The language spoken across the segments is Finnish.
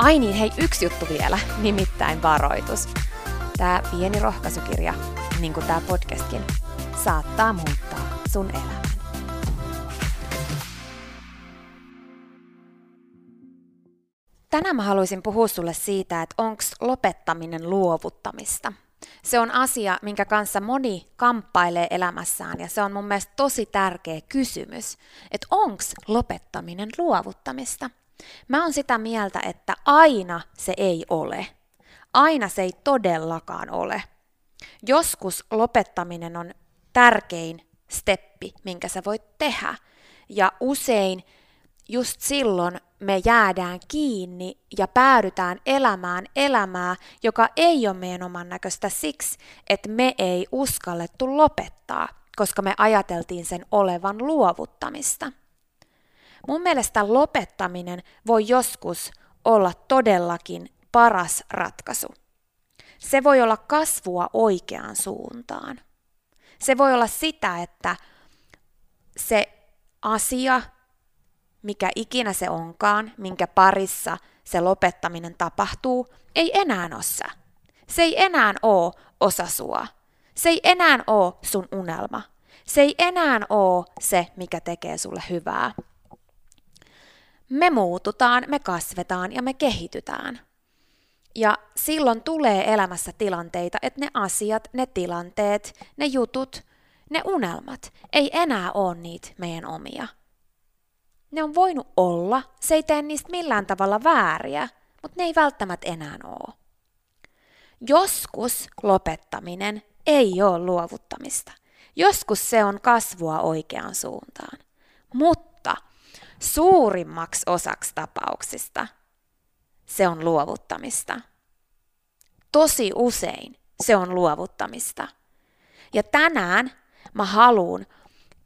Ai niin, hei, yksi juttu vielä, nimittäin varoitus. Tämä pieni rohkaisukirja, niin kuin tämä podcastkin, saattaa muuttaa sun elämän. Tänään mä haluaisin puhua sulle siitä, että onko lopettaminen luovuttamista. Se on asia, minkä kanssa moni kamppailee elämässään ja se on mun mielestä tosi tärkeä kysymys, että onko lopettaminen luovuttamista. Mä oon sitä mieltä, että aina se ei ole. Aina se ei todellakaan ole. Joskus lopettaminen on tärkein steppi, minkä sä voit tehdä. Ja usein just silloin me jäädään kiinni ja päädytään elämään elämää, joka ei ole meidän oman näköistä siksi, että me ei uskallettu lopettaa, koska me ajateltiin sen olevan luovuttamista. Mun mielestä lopettaminen voi joskus olla todellakin paras ratkaisu. Se voi olla kasvua oikeaan suuntaan. Se voi olla sitä, että se asia, mikä ikinä se onkaan, minkä parissa se lopettaminen tapahtuu, ei enää ole. Se ei enää ole osa sua. Se ei enää ole sun unelma. Se ei enää ole se, mikä tekee sulle hyvää me muututaan, me kasvetaan ja me kehitytään. Ja silloin tulee elämässä tilanteita, että ne asiat, ne tilanteet, ne jutut, ne unelmat ei enää ole niitä meidän omia. Ne on voinut olla, se ei tee niistä millään tavalla vääriä, mutta ne ei välttämättä enää ole. Joskus lopettaminen ei ole luovuttamista. Joskus se on kasvua oikeaan suuntaan. Mutta suurimmaksi osaksi tapauksista se on luovuttamista. Tosi usein se on luovuttamista. Ja tänään mä haluan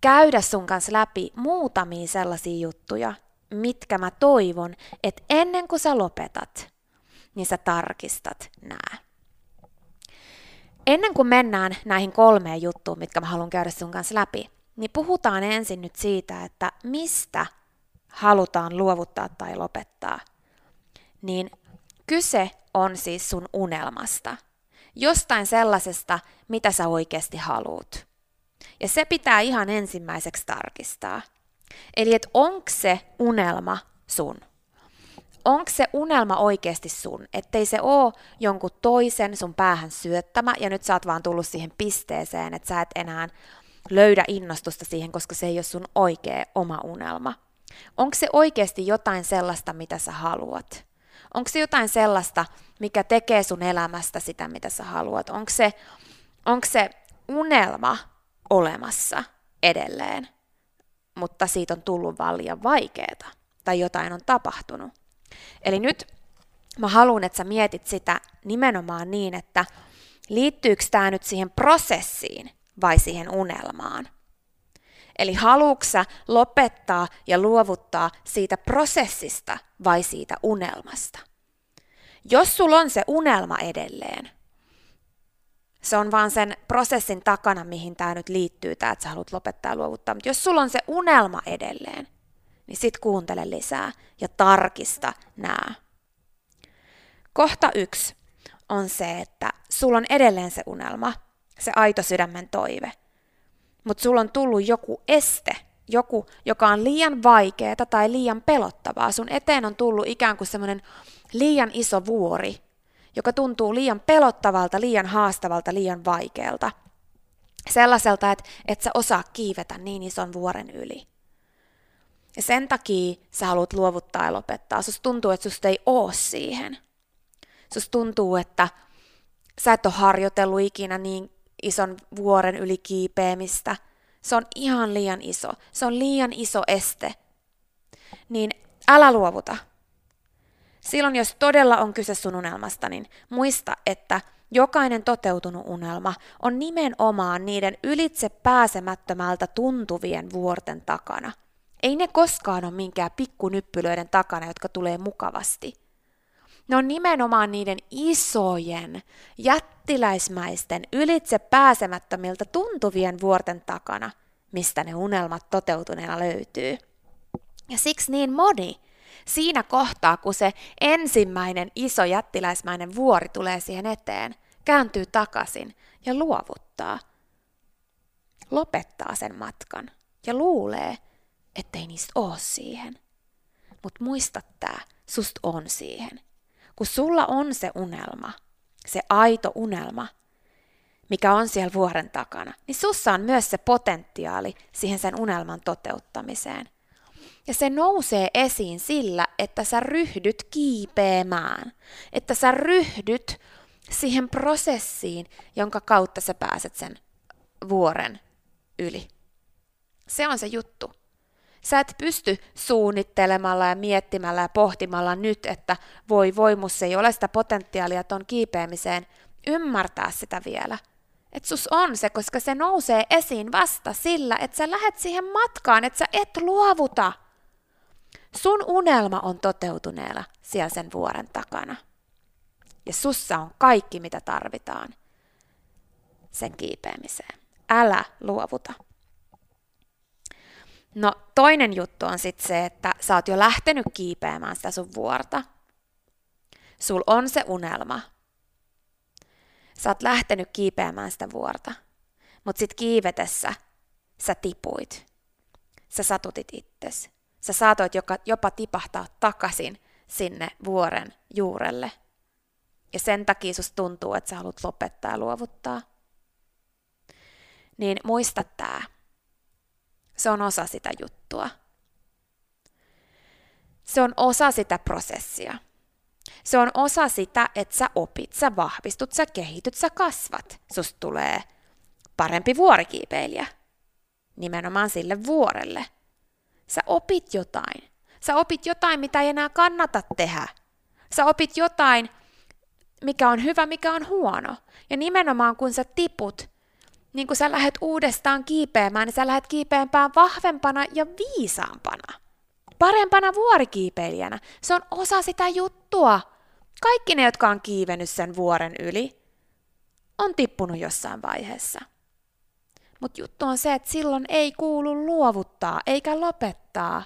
käydä sun kanssa läpi muutamia sellaisia juttuja, mitkä mä toivon, että ennen kuin sä lopetat, niin sä tarkistat nää. Ennen kuin mennään näihin kolmeen juttuun, mitkä mä haluan käydä sun kanssa läpi, niin puhutaan ensin nyt siitä, että mistä halutaan luovuttaa tai lopettaa, niin kyse on siis sun unelmasta. Jostain sellaisesta, mitä sä oikeasti haluut. Ja se pitää ihan ensimmäiseksi tarkistaa. Eli että onko se unelma sun? Onko se unelma oikeasti sun? Ettei se oo jonkun toisen sun päähän syöttämä ja nyt sä oot vaan tullut siihen pisteeseen, että sä et enää löydä innostusta siihen, koska se ei ole sun oikea oma unelma. Onko se oikeasti jotain sellaista, mitä sä haluat? Onko se jotain sellaista, mikä tekee sun elämästä sitä, mitä sä haluat? Onko se, onko se unelma olemassa edelleen, mutta siitä on tullut vaan liian vaikeaa tai jotain on tapahtunut? Eli nyt mä haluan, että sä mietit sitä nimenomaan niin, että liittyykö tämä nyt siihen prosessiin vai siihen unelmaan. Eli haluatko lopettaa ja luovuttaa siitä prosessista vai siitä unelmasta? Jos sulla on se unelma edelleen, se on vaan sen prosessin takana, mihin tämä nyt liittyy, tämä, että sä haluat lopettaa ja luovuttaa. Mutta jos sulla on se unelma edelleen, niin sit kuuntele lisää ja tarkista nämä. Kohta yksi on se, että sulla on edelleen se unelma, se aito sydämen toive – mutta sulla on tullut joku este, joku, joka on liian vaikeaa tai liian pelottavaa. Sun eteen on tullut ikään kuin semmoinen liian iso vuori, joka tuntuu liian pelottavalta, liian haastavalta, liian vaikealta. Sellaiselta, että et sä osaa kiivetä niin ison vuoren yli. Ja sen takia sä haluat luovuttaa ja lopettaa. Susta tuntuu, että susta ei oo siihen. Susta tuntuu, että sä et ole harjoitellut ikinä niin ison vuoren yli kiipeämistä. Se on ihan liian iso. Se on liian iso este. Niin älä luovuta. Silloin, jos todella on kyse sun unelmasta, niin muista, että jokainen toteutunut unelma on nimenomaan niiden ylitse pääsemättömältä tuntuvien vuorten takana. Ei ne koskaan ole minkään pikkunyppylöiden takana, jotka tulee mukavasti – ne on nimenomaan niiden isojen, jättiläismäisten, ylitse pääsemättömiltä tuntuvien vuorten takana, mistä ne unelmat toteutuneena löytyy. Ja siksi niin moni siinä kohtaa, kun se ensimmäinen iso jättiläismäinen vuori tulee siihen eteen, kääntyy takaisin ja luovuttaa. Lopettaa sen matkan ja luulee, ettei niistä ole siihen. Mutta muista tää, sust on siihen kun sulla on se unelma, se aito unelma, mikä on siellä vuoren takana, niin sussa on myös se potentiaali siihen sen unelman toteuttamiseen. Ja se nousee esiin sillä, että sä ryhdyt kiipeämään, että sä ryhdyt siihen prosessiin, jonka kautta sä pääset sen vuoren yli. Se on se juttu. Sä et pysty suunnittelemalla ja miettimällä ja pohtimalla nyt, että voi voi, ei ole sitä potentiaalia ton kiipeämiseen, ymmärtää sitä vielä. Että sus on se, koska se nousee esiin vasta sillä, että sä lähet siihen matkaan, että sä et luovuta. Sun unelma on toteutuneella siellä sen vuoren takana. Ja sussa on kaikki, mitä tarvitaan sen kiipeämiseen. Älä luovuta. No toinen juttu on sitten se, että sä oot jo lähtenyt kiipeämään sitä sun vuorta. Sul on se unelma. Sä oot lähtenyt kiipeämään sitä vuorta. Mutta sit kiivetessä sä tipuit. Sä satutit itses. Sä saatoit jopa tipahtaa takaisin sinne vuoren juurelle. Ja sen takia susta tuntuu, että sä haluat lopettaa ja luovuttaa. Niin muista tää se on osa sitä juttua. Se on osa sitä prosessia. Se on osa sitä, että sä opit, sä vahvistut, sä kehityt, sä kasvat. Susta tulee parempi vuorikiipeilijä. Nimenomaan sille vuorelle. Sä opit jotain. Sä opit jotain, mitä ei enää kannata tehdä. Sä opit jotain, mikä on hyvä, mikä on huono. Ja nimenomaan kun sä tiput, niin kun sä lähdet uudestaan kiipeämään, niin sä lähdet kiipeämpään vahvempana ja viisaampana. Parempana vuorikiipeilijänä. Se on osa sitä juttua. Kaikki ne, jotka on kiivennyt sen vuoren yli, on tippunut jossain vaiheessa. Mutta juttu on se, että silloin ei kuulu luovuttaa eikä lopettaa,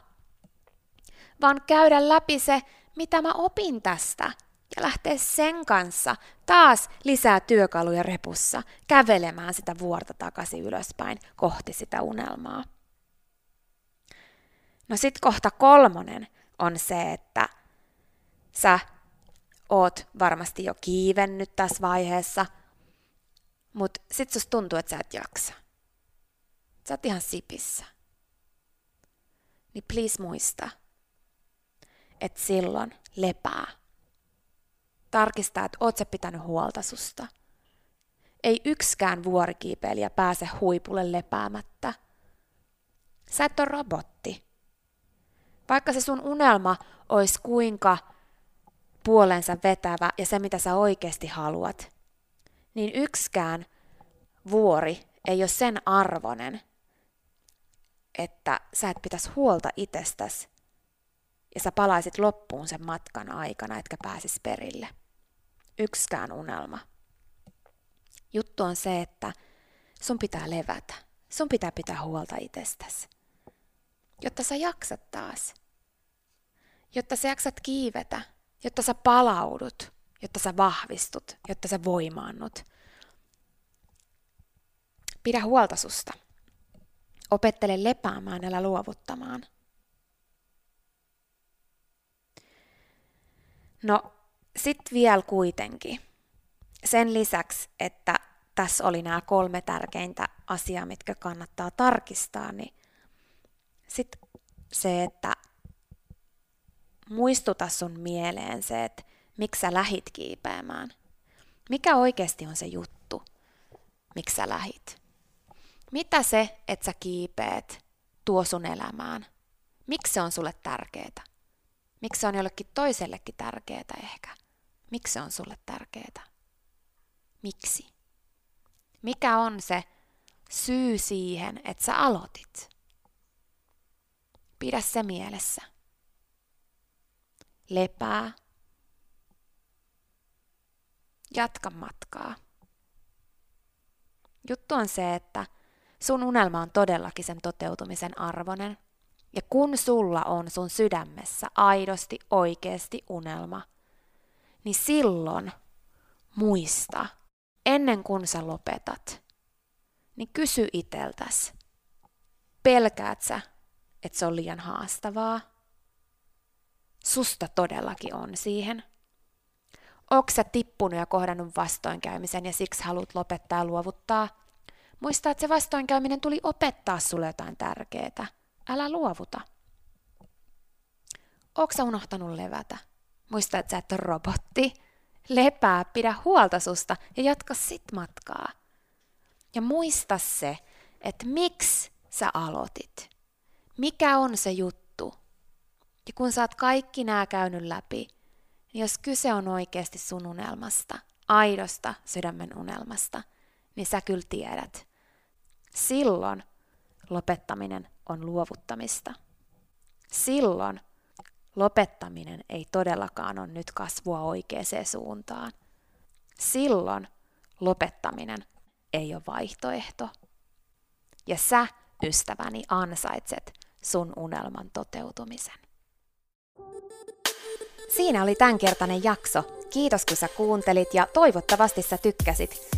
vaan käydä läpi se, mitä mä opin tästä – ja lähteä sen kanssa taas lisää työkaluja repussa kävelemään sitä vuorta takaisin ylöspäin kohti sitä unelmaa. No sit kohta kolmonen on se, että sä oot varmasti jo kiivennyt tässä vaiheessa, mutta sit susta tuntuu, että sä et jaksa. sä oot ihan sipissä, niin please muista, että silloin lepää. Tarkistaa, että oot sä pitänyt huolta susta. Ei yksikään vuorikiipeilijä pääse huipulle lepäämättä. Sä et ole robotti. Vaikka se sun unelma olisi kuinka puolensa vetävä ja se, mitä sä oikeasti haluat, niin yksikään vuori ei ole sen arvonen, että sä et pitäisi huolta itsestäsi ja sä palaisit loppuun sen matkan aikana, etkä pääsis perille. Yksikään unelma. Juttu on se, että sun pitää levätä. Sun pitää pitää huolta itsestäsi. Jotta sä jaksat taas. Jotta sä jaksat kiivetä. Jotta sä palaudut. Jotta sä vahvistut. Jotta sä voimaannut. Pidä huolta susta. Opettele lepäämään, älä luovuttamaan. No, sit vielä kuitenkin. Sen lisäksi, että tässä oli nämä kolme tärkeintä asiaa, mitkä kannattaa tarkistaa, niin sitten se, että muistuta sun mieleen se, että miksi sä lähit kiipeämään. Mikä oikeasti on se juttu, miksi sä lähit? Mitä se, että sä kiipeet, tuo sun elämään? Miksi se on sulle tärkeää? Miksi se on jollekin toisellekin tärkeää ehkä? Miksi se on sulle tärkeää? Miksi? Mikä on se syy siihen, että sä aloitit? Pidä se mielessä. Lepää. Jatka matkaa. Juttu on se, että sun unelma on todellakin sen toteutumisen arvoinen. Ja kun sulla on sun sydämessä aidosti oikeasti unelma, niin silloin muista, ennen kuin sä lopetat, niin kysy iteltäs, pelkäät sä, että se on liian haastavaa? Susta todellakin on siihen. Onko sä tippunut ja kohdannut vastoinkäymisen ja siksi haluat lopettaa ja luovuttaa? Muista, että se vastoinkäyminen tuli opettaa sulle jotain tärkeää. Älä luovuta. Onko sä unohtanut levätä? Muista, että sä et ole robotti. Lepää, pidä huolta susta ja jatka sit matkaa. Ja muista se, että miksi sä aloitit. Mikä on se juttu? Ja kun sä oot kaikki nämä käynyt läpi, niin jos kyse on oikeasti sun unelmasta, aidosta sydämen unelmasta, niin sä kyllä tiedät. Silloin lopettaminen on luovuttamista. Silloin lopettaminen ei todellakaan ole nyt kasvua oikeaan suuntaan. Silloin lopettaminen ei ole vaihtoehto. Ja sä, ystäväni, ansaitset sun unelman toteutumisen. Siinä oli tämänkertainen jakso. Kiitos kun sä kuuntelit ja toivottavasti sä tykkäsit.